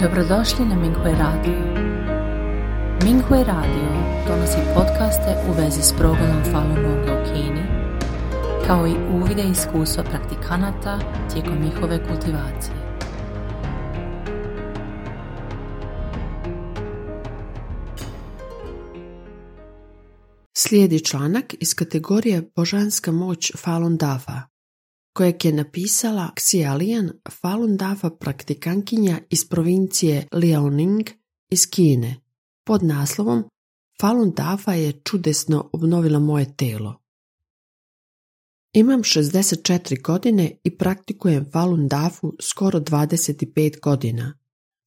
Dobrodošli na Minghui Radio. Minghui Radio donosi podcaste u vezi s progledom Falun Gonga u Kini, kao i uvide iskustva praktikanata tijekom njihove kultivacije. Slijedi članak iz kategorije Božanska moć Falun Dafa, kojeg je napisala Xia Lian Falun Dafa praktikankinja iz provincije Liaoning iz Kine, pod naslovom Falun Dafa je čudesno obnovila moje telo. Imam 64 godine i praktikujem Falun Dafu skoro 25 godina.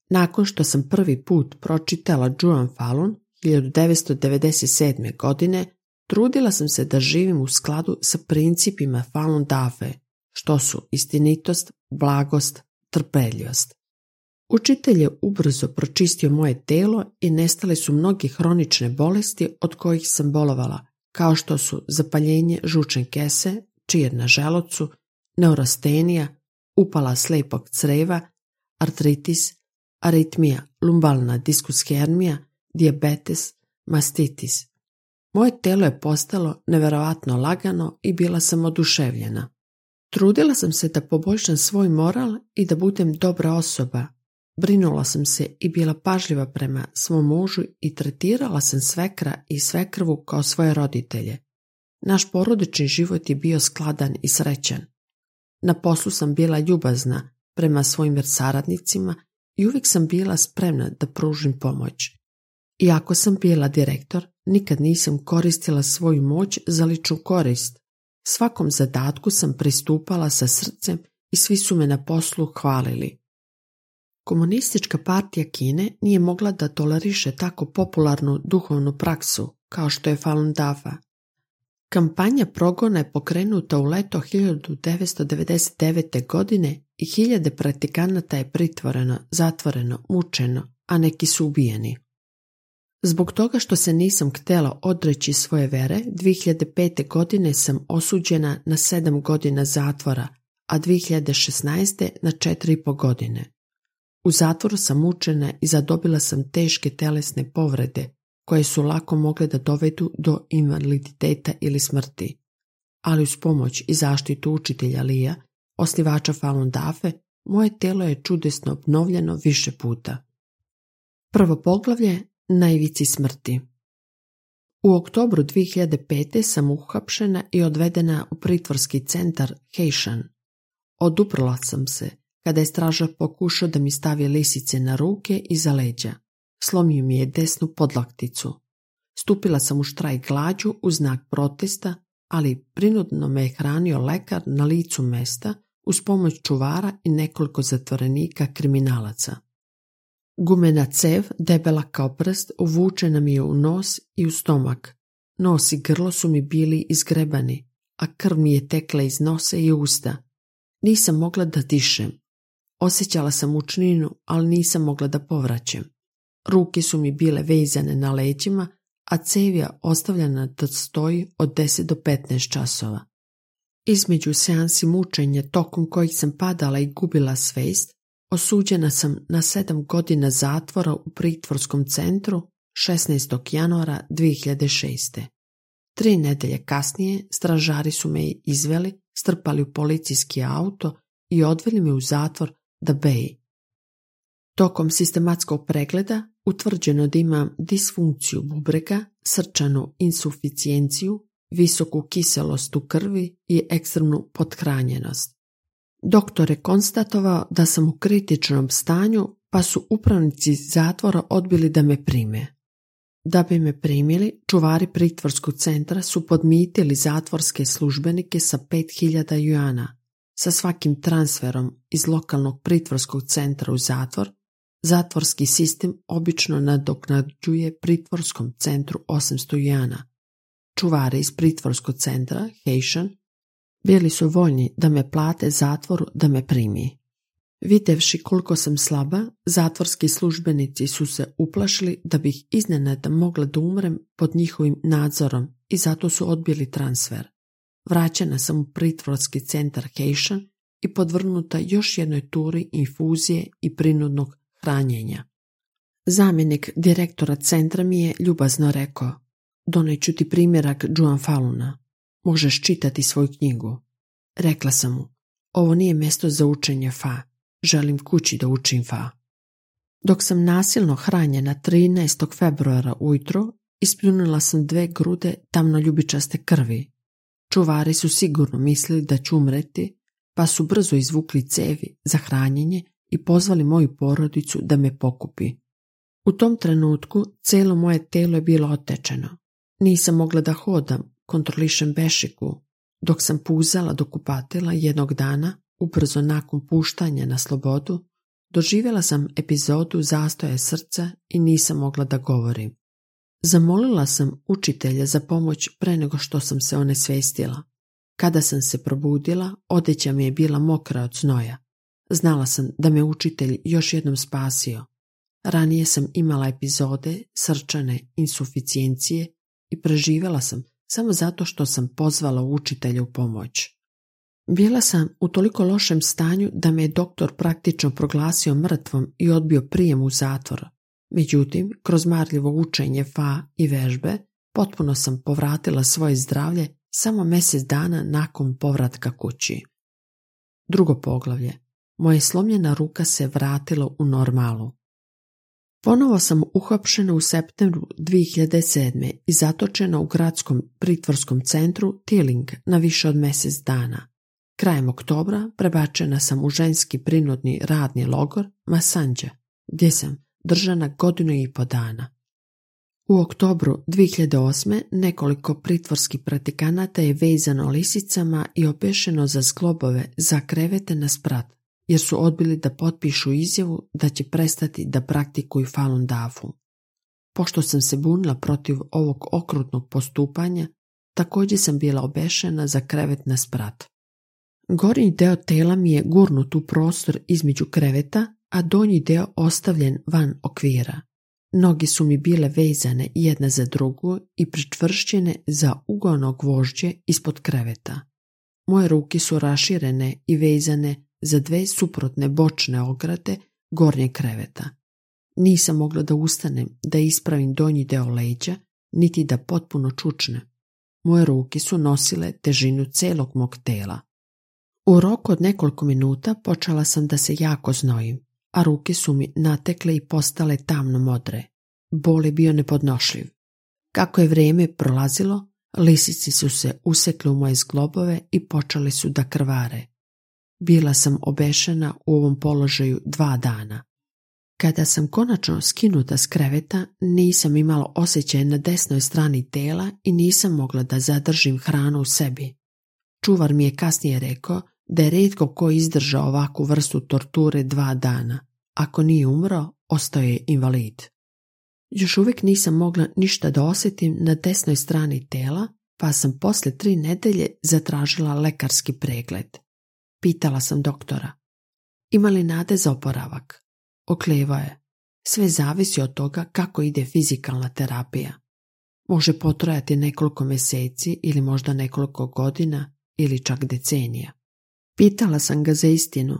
Nakon što sam prvi put pročitala Zhuan Falun 1997. godine, trudila sam se da živim u skladu sa principima Falun Dafe, što su istinitost, blagost, trpeljivost. Učitelj je ubrzo pročistio moje telo i nestale su mnogi hronične bolesti od kojih sam bolovala, kao što su zapaljenje žučne kese, čir na želocu, neurastenija, upala slepog creva, artritis, aritmija, lumbalna diskushernija, dijabetes, mastitis. Moje telo je postalo neverovatno lagano i bila sam oduševljena. Trudila sam se da poboljšam svoj moral i da budem dobra osoba. Brinula sam se i bila pažljiva prema svom mužu i tretirala sam svekra i svekrvu kao svoje roditelje. Naš porodični život je bio skladan i srećan. Na poslu sam bila ljubazna prema svojim saradnicima i uvijek sam bila spremna da pružim pomoć. Iako sam bila direktor, nikad nisam koristila svoju moć za ličnu korist. Svakom zadatku sam pristupala sa srcem i svi su me na poslu hvalili. Komunistička partija Kine nije mogla da toleriše tako popularnu duhovnu praksu kao što je Falun Dafa. Kampanja progona je pokrenuta u leto 1999. godine i hiljade praktikanata je pritvoreno, zatvoreno, mučeno, a neki su ubijeni. Zbog toga što se nisam htjela odreći svoje vere, 2005. godine sam osuđena na 7 godina zatvora, a 2016. na 4,5 godine. U zatvoru sam mučena i zadobila sam teške telesne povrede, koje su lako mogle da dovedu do invaliditeta ili smrti. Ali uz pomoć i zaštitu učitelja Lija, osnivača Falun Dafe, moje telo je čudesno obnovljeno više puta. Prvo poglavlje na ivici smrti. U oktobru 2005. sam uhapšena i odvedena u pritvorski centar Heishan. Oduprla sam se kada je straža pokušao da mi stavi lisice na ruke i za leđa. Slomio mi je desnu podlakticu. Stupila sam u štrajk glađu u znak protesta, ali prinudno me je hranio lekar na licu mesta uz pomoć čuvara i nekoliko zatvorenika kriminalaca. Gumena cev, debela kao prst, uvučena mi je u nos i u stomak. Nos i grlo su mi bili izgrebani, a krv mi je tekla iz nosa i usta. Nisam mogla da dišem. Osjećala sam učninu, ali nisam mogla da povraćem. Ruke su mi bile vezane na leđima, a cevija ostavljena da stoji od 10 do 15 časova. Između seansi mučenja tokom kojih sam padala i gubila svest, Osuđena sam na sedam godina zatvora u pritvorskom centru 16. januara 2006. Tri nedelje kasnije stražari su me izveli, strpali u policijski auto i odveli me u zatvor da Bay. Tokom sistematskog pregleda utvrđeno da imam disfunkciju bubrega, srčanu insuficijenciju, visoku kiselost u krvi i ekstremnu pothranjenost. Doktor je konstatovao da sam u kritičnom stanju, pa su upravnici zatvora odbili da me prime. Da bi me primili, čuvari pritvorskog centra su podmitili zatvorske službenike sa 5000 juana. Sa svakim transferom iz lokalnog pritvorskog centra u zatvor, zatvorski sistem obično nadoknađuje pritvorskom centru 800 juana. Čuvari iz pritvorskog centra, Heishan, bili su voljni da me plate zatvoru da me primi. Videvši koliko sam slaba, zatvorski službenici su se uplašili da bih iznenada mogla da umrem pod njihovim nadzorom i zato su odbili transfer. Vraćena sam u pritvorski centar Heishan i podvrnuta još jednoj turi infuzije i prinudnog hranjenja. Zamjenik direktora centra mi je ljubazno rekao, doneću ti primjerak Juan Faluna, možeš čitati svoju knjigu. Rekla sam mu, ovo nije mjesto za učenje fa, želim kući da učim fa. Dok sam nasilno hranjena 13. februara ujutro, ispljunila sam dve grude tamno ljubičaste krvi. Čuvari su sigurno mislili da ću umreti, pa su brzo izvukli cevi za hranjenje i pozvali moju porodicu da me pokupi. U tom trenutku cijelo moje telo je bilo otečeno. Nisam mogla da hodam, kontrolišem bešiku, dok sam puzala do kupatila jednog dana, ubrzo nakon puštanja na slobodu, doživjela sam epizodu zastoja srca i nisam mogla da govorim. Zamolila sam učitelja za pomoć pre nego što sam se one svestila. Kada sam se probudila, odeća mi je bila mokra od znoja. Znala sam da me učitelj još jednom spasio. Ranije sam imala epizode srčane insuficijencije i preživjela sam samo zato što sam pozvala učitelja u pomoć. Bila sam u toliko lošem stanju da me je doktor praktično proglasio mrtvom i odbio prijem u zatvor. Međutim, kroz marljivo učenje fa i vežbe, potpuno sam povratila svoje zdravlje samo mjesec dana nakon povratka kući. Drugo poglavlje. Moje slomljena ruka se vratila u normalu. Ponovo sam uhapšena u septembru 2007. i zatočena u gradskom pritvorskom centru Tilling na više od mjesec dana. Krajem oktobra prebačena sam u ženski prinudni radni logor Masanđa, gdje sam držana godinu i po dana. U oktobru 2008. nekoliko pritvorskih pratikanata je vezano lisicama i opešeno za zglobove za krevete na sprat, jer su odbili da potpišu izjavu da će prestati da praktikuju Falun Dafu. Pošto sam se bunila protiv ovog okrutnog postupanja, također sam bila obešena za krevet na sprat. Gornji deo tela mi je gurnut u prostor između kreveta, a donji deo ostavljen van okvira. Noge su mi bile vezane jedna za drugu i pričvršćene za ugono gvožđe ispod kreveta. Moje ruke su raširene i vezane za dve suprotne bočne ograde gornje kreveta. Nisam mogla da ustanem, da ispravim donji deo leđa, niti da potpuno čučne. Moje ruke su nosile težinu celog mog tela. U roku od nekoliko minuta počela sam da se jako znojim, a ruke su mi natekle i postale tamno modre. Bol je bio nepodnošljiv. Kako je vrijeme prolazilo, lisici su se usekli u moje zglobove i počeli su da krvare. Bila sam obešena u ovom položaju dva dana. Kada sam konačno skinuta s kreveta, nisam imala osjećaj na desnoj strani tela i nisam mogla da zadržim hranu u sebi. Čuvar mi je kasnije rekao da je redko ko izdržao ovakvu vrstu torture dva dana. Ako nije umro, ostao je invalid. Još uvijek nisam mogla ništa da osjetim na desnoj strani tela, pa sam poslije tri nedelje zatražila lekarski pregled. Pitala sam doktora. Ima li nade za oporavak? Okleva je. Sve zavisi od toga kako ide fizikalna terapija. Može potrajati nekoliko mjeseci ili možda nekoliko godina ili čak decenija. Pitala sam ga za istinu.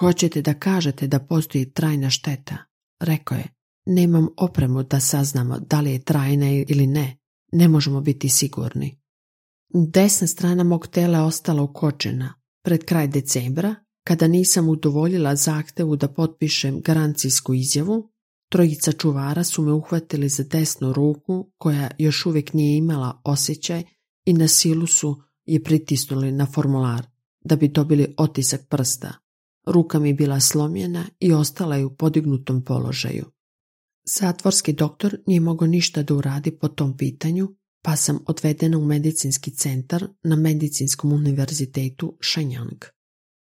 Hoćete da kažete da postoji trajna šteta? Rekao je, nemam opremu da saznamo da li je trajna ili ne. Ne možemo biti sigurni. Desna strana mog tela je ostala ukočena. Pred kraj decembra, kada nisam udovoljila zahtevu da potpišem garancijsku izjavu, trojica čuvara su me uhvatili za desnu ruku koja još uvijek nije imala osjećaj i na silu su je pritisnuli na formular da bi dobili otisak prsta. Ruka mi bila slomljena i ostala je u podignutom položaju. Zatvorski doktor nije mogao ništa da uradi po tom pitanju, pa sam odvedena u medicinski centar na medicinskom univerzitetu Shenyang.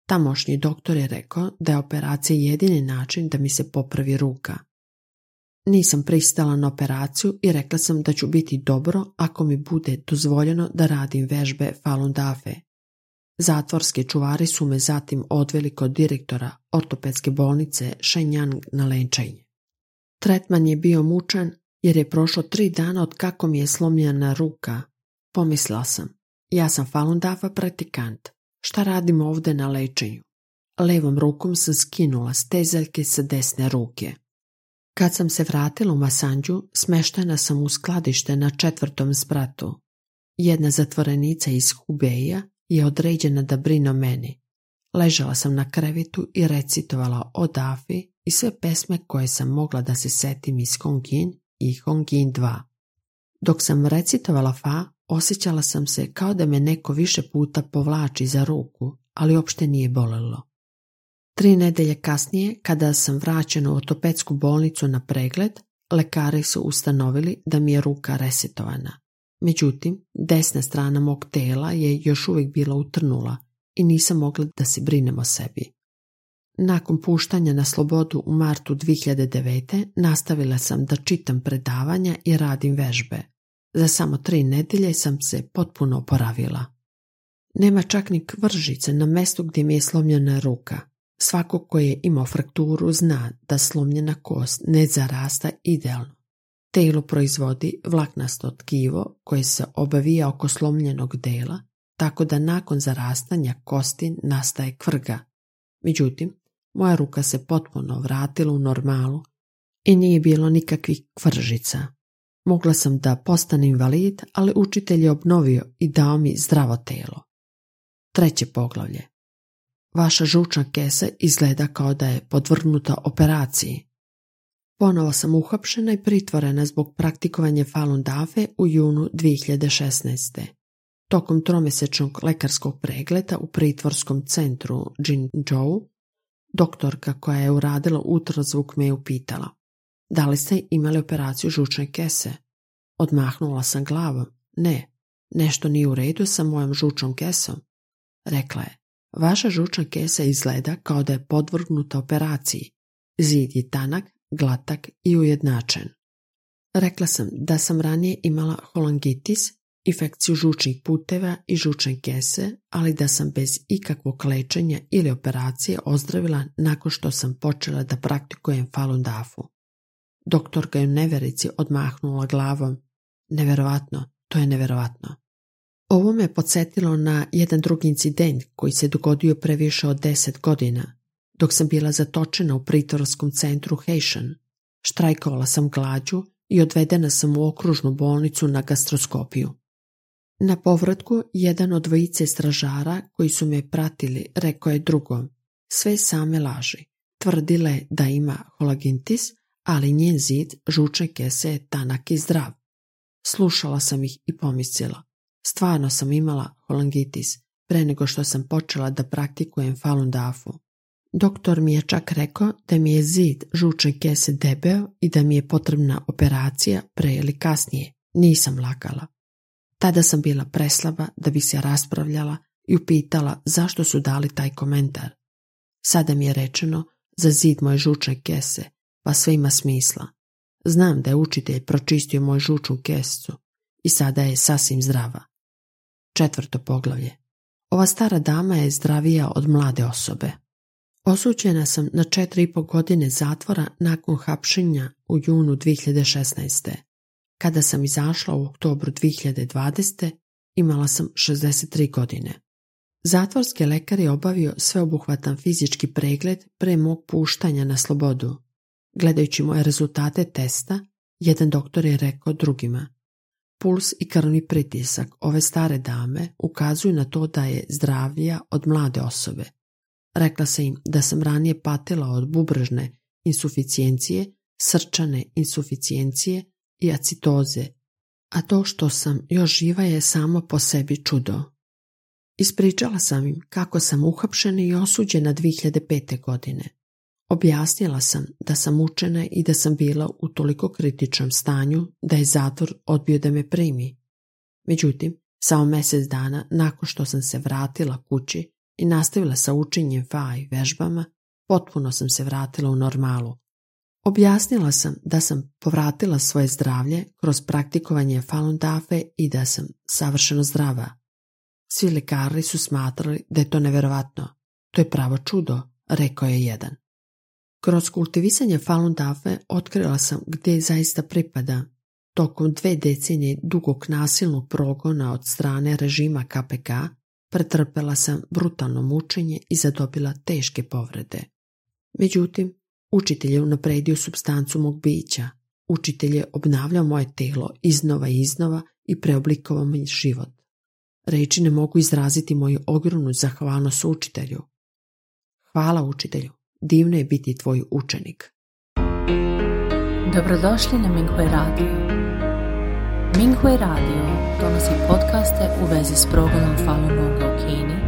Tamošnji doktor je rekao da je operacija jedini način da mi se popravi ruka. Nisam pristala na operaciju i rekla sam da ću biti dobro ako mi bude dozvoljeno da radim vežbe Falun Dafe. Zatvorski čuvari su me zatim odveli kod direktora ortopedske bolnice Shenyang na lenčenje. Tretman je bio mučan jer je prošlo tri dana od kako mi je slomljena ruka. Pomislila sam, ja sam Falun Dafa praktikant. Šta radim ovdje na lečenju? levom rukom sam skinula stezaljke sa desne ruke. Kad sam se vratila u Masanđu, smeštena sam u skladište na četvrtom spratu. Jedna zatvorenica iz Hubeja je određena da brine o meni. Ležala sam na krevetu i recitovala o Dafi i sve pesme koje sam mogla da se setim iz Hongin i Hongin 2. Dok sam recitovala Fa, osjećala sam se kao da me neko više puta povlači za ruku, ali uopšte nije bolelo. Tri nedelje kasnije, kada sam vraćena u ortopedsku bolnicu na pregled, lekari su ustanovili da mi je ruka resetovana. Međutim, desna strana mog tela je još uvijek bila utrnula i nisam mogla da se brinem o sebi. Nakon puštanja na slobodu u martu 2009. nastavila sam da čitam predavanja i radim vežbe. Za samo tri nedelje sam se potpuno oporavila. Nema čak ni kvržice na mestu gdje mi je slomljena ruka. Svako ko je imao frakturu zna da slomljena kost ne zarasta idealno. Telo proizvodi vlaknasto tkivo koje se obavija oko slomljenog dela, tako da nakon zarastanja kosti nastaje kvrga. Međutim, moja ruka se potpuno vratila u normalu i nije bilo nikakvih kvržica. Mogla sam da postanem invalid, ali učitelj je obnovio i dao mi zdravo telo. Treće poglavlje. Vaša žučna kesa izgleda kao da je podvrgnuta operaciji. Ponovo sam uhapšena i pritvorena zbog praktikovanja Falun Dafe u junu 2016. Tokom tromjesečnog lekarskog pregleda u pritvorskom centru Jinzhou, doktorka koja je uradila ultrazvuk me je upitala da li ste imali operaciju žučne kese? Odmahnula sam glavom. Ne, nešto nije u redu sa mojom žučnom kesom. Rekla je, vaša žučna kesa izgleda kao da je podvrgnuta operaciji. Zid je tanak, glatak i ujednačen. Rekla sam da sam ranije imala holangitis, infekciju žučnih puteva i žučne kese, ali da sam bez ikakvog lečenja ili operacije ozdravila nakon što sam počela da praktikujem Falun Dafu. Doktorka je u neverici odmahnula glavom. Neverovatno, to je neverovatno. Ovo me podsjetilo na jedan drugi incident koji se dogodio pre više od deset godina, dok sam bila zatočena u pritvorskom centru Heishan. Štrajkovala sam glađu i odvedena sam u okružnu bolnicu na gastroskopiju. Na povratku, jedan od dvojice stražara koji su me pratili rekao je drugom, sve same laži. Tvrdila je da ima holagintis, ali njen zid žučne kese je tanak i zdrav. Slušala sam ih i pomislila. Stvarno sam imala holangitis pre nego što sam počela da praktikujem Falun Dafu. Doktor mi je čak rekao da mi je zid žučne kese debeo i da mi je potrebna operacija pre ili kasnije. Nisam lagala. Tada sam bila preslaba da bi se raspravljala i upitala zašto su dali taj komentar. Sada mi je rečeno za zid moje žučne kese, pa sve ima smisla. Znam da je učitelj pročistio moju žučnu kescu i sada je sasvim zdrava. Četvrto poglavlje. Ova stara dama je zdravija od mlade osobe. Osuđena sam na četiri i po godine zatvora nakon hapšenja u junu 2016. Kada sam izašla u oktobru 2020. imala sam 63 godine. Zatvorski lekar je obavio sveobuhvatan fizički pregled pre mog puštanja na slobodu. Gledajući moje rezultate testa, jedan doktor je rekao drugima Puls i krvni pritisak ove stare dame ukazuju na to da je zdravija od mlade osobe. Rekla se im da sam ranije patila od bubrežne insuficijencije, srčane insuficijencije i acitoze, a to što sam još živa je samo po sebi čudo. Ispričala sam im kako sam uhapšena i osuđena 2005. godine. Objasnila sam da sam učena i da sam bila u toliko kritičnom stanju da je zatvor odbio da me primi. Međutim, samo mjesec dana nakon što sam se vratila kući i nastavila sa učenjem fa i vežbama, potpuno sam se vratila u normalu. Objasnila sam da sam povratila svoje zdravlje kroz praktikovanje Falun Dafe i da sam savršeno zdrava. Svi lekari su smatrali da je to neverovatno. To je pravo čudo, rekao je jedan. Kroz kultivisanje Falun Dafe otkrila sam gdje zaista pripada. Tokom dve decenije dugog nasilnog progona od strane režima KPK, Pretrpela sam brutalno mučenje i zadobila teške povrede. Međutim, učitelj je unapredio substancu mog bića. Učitelj je obnavljao moje telo iznova i iznova i preoblikovao mi život. Reči ne mogu izraziti moju ogromnu zahvalnost učitelju. Hvala učitelju, divno je biti tvoj učenik. Dobrodošli na Minghui Radio. Minghui Radio donosi podcaste u vezi s progledom Falun Gonga u Kini,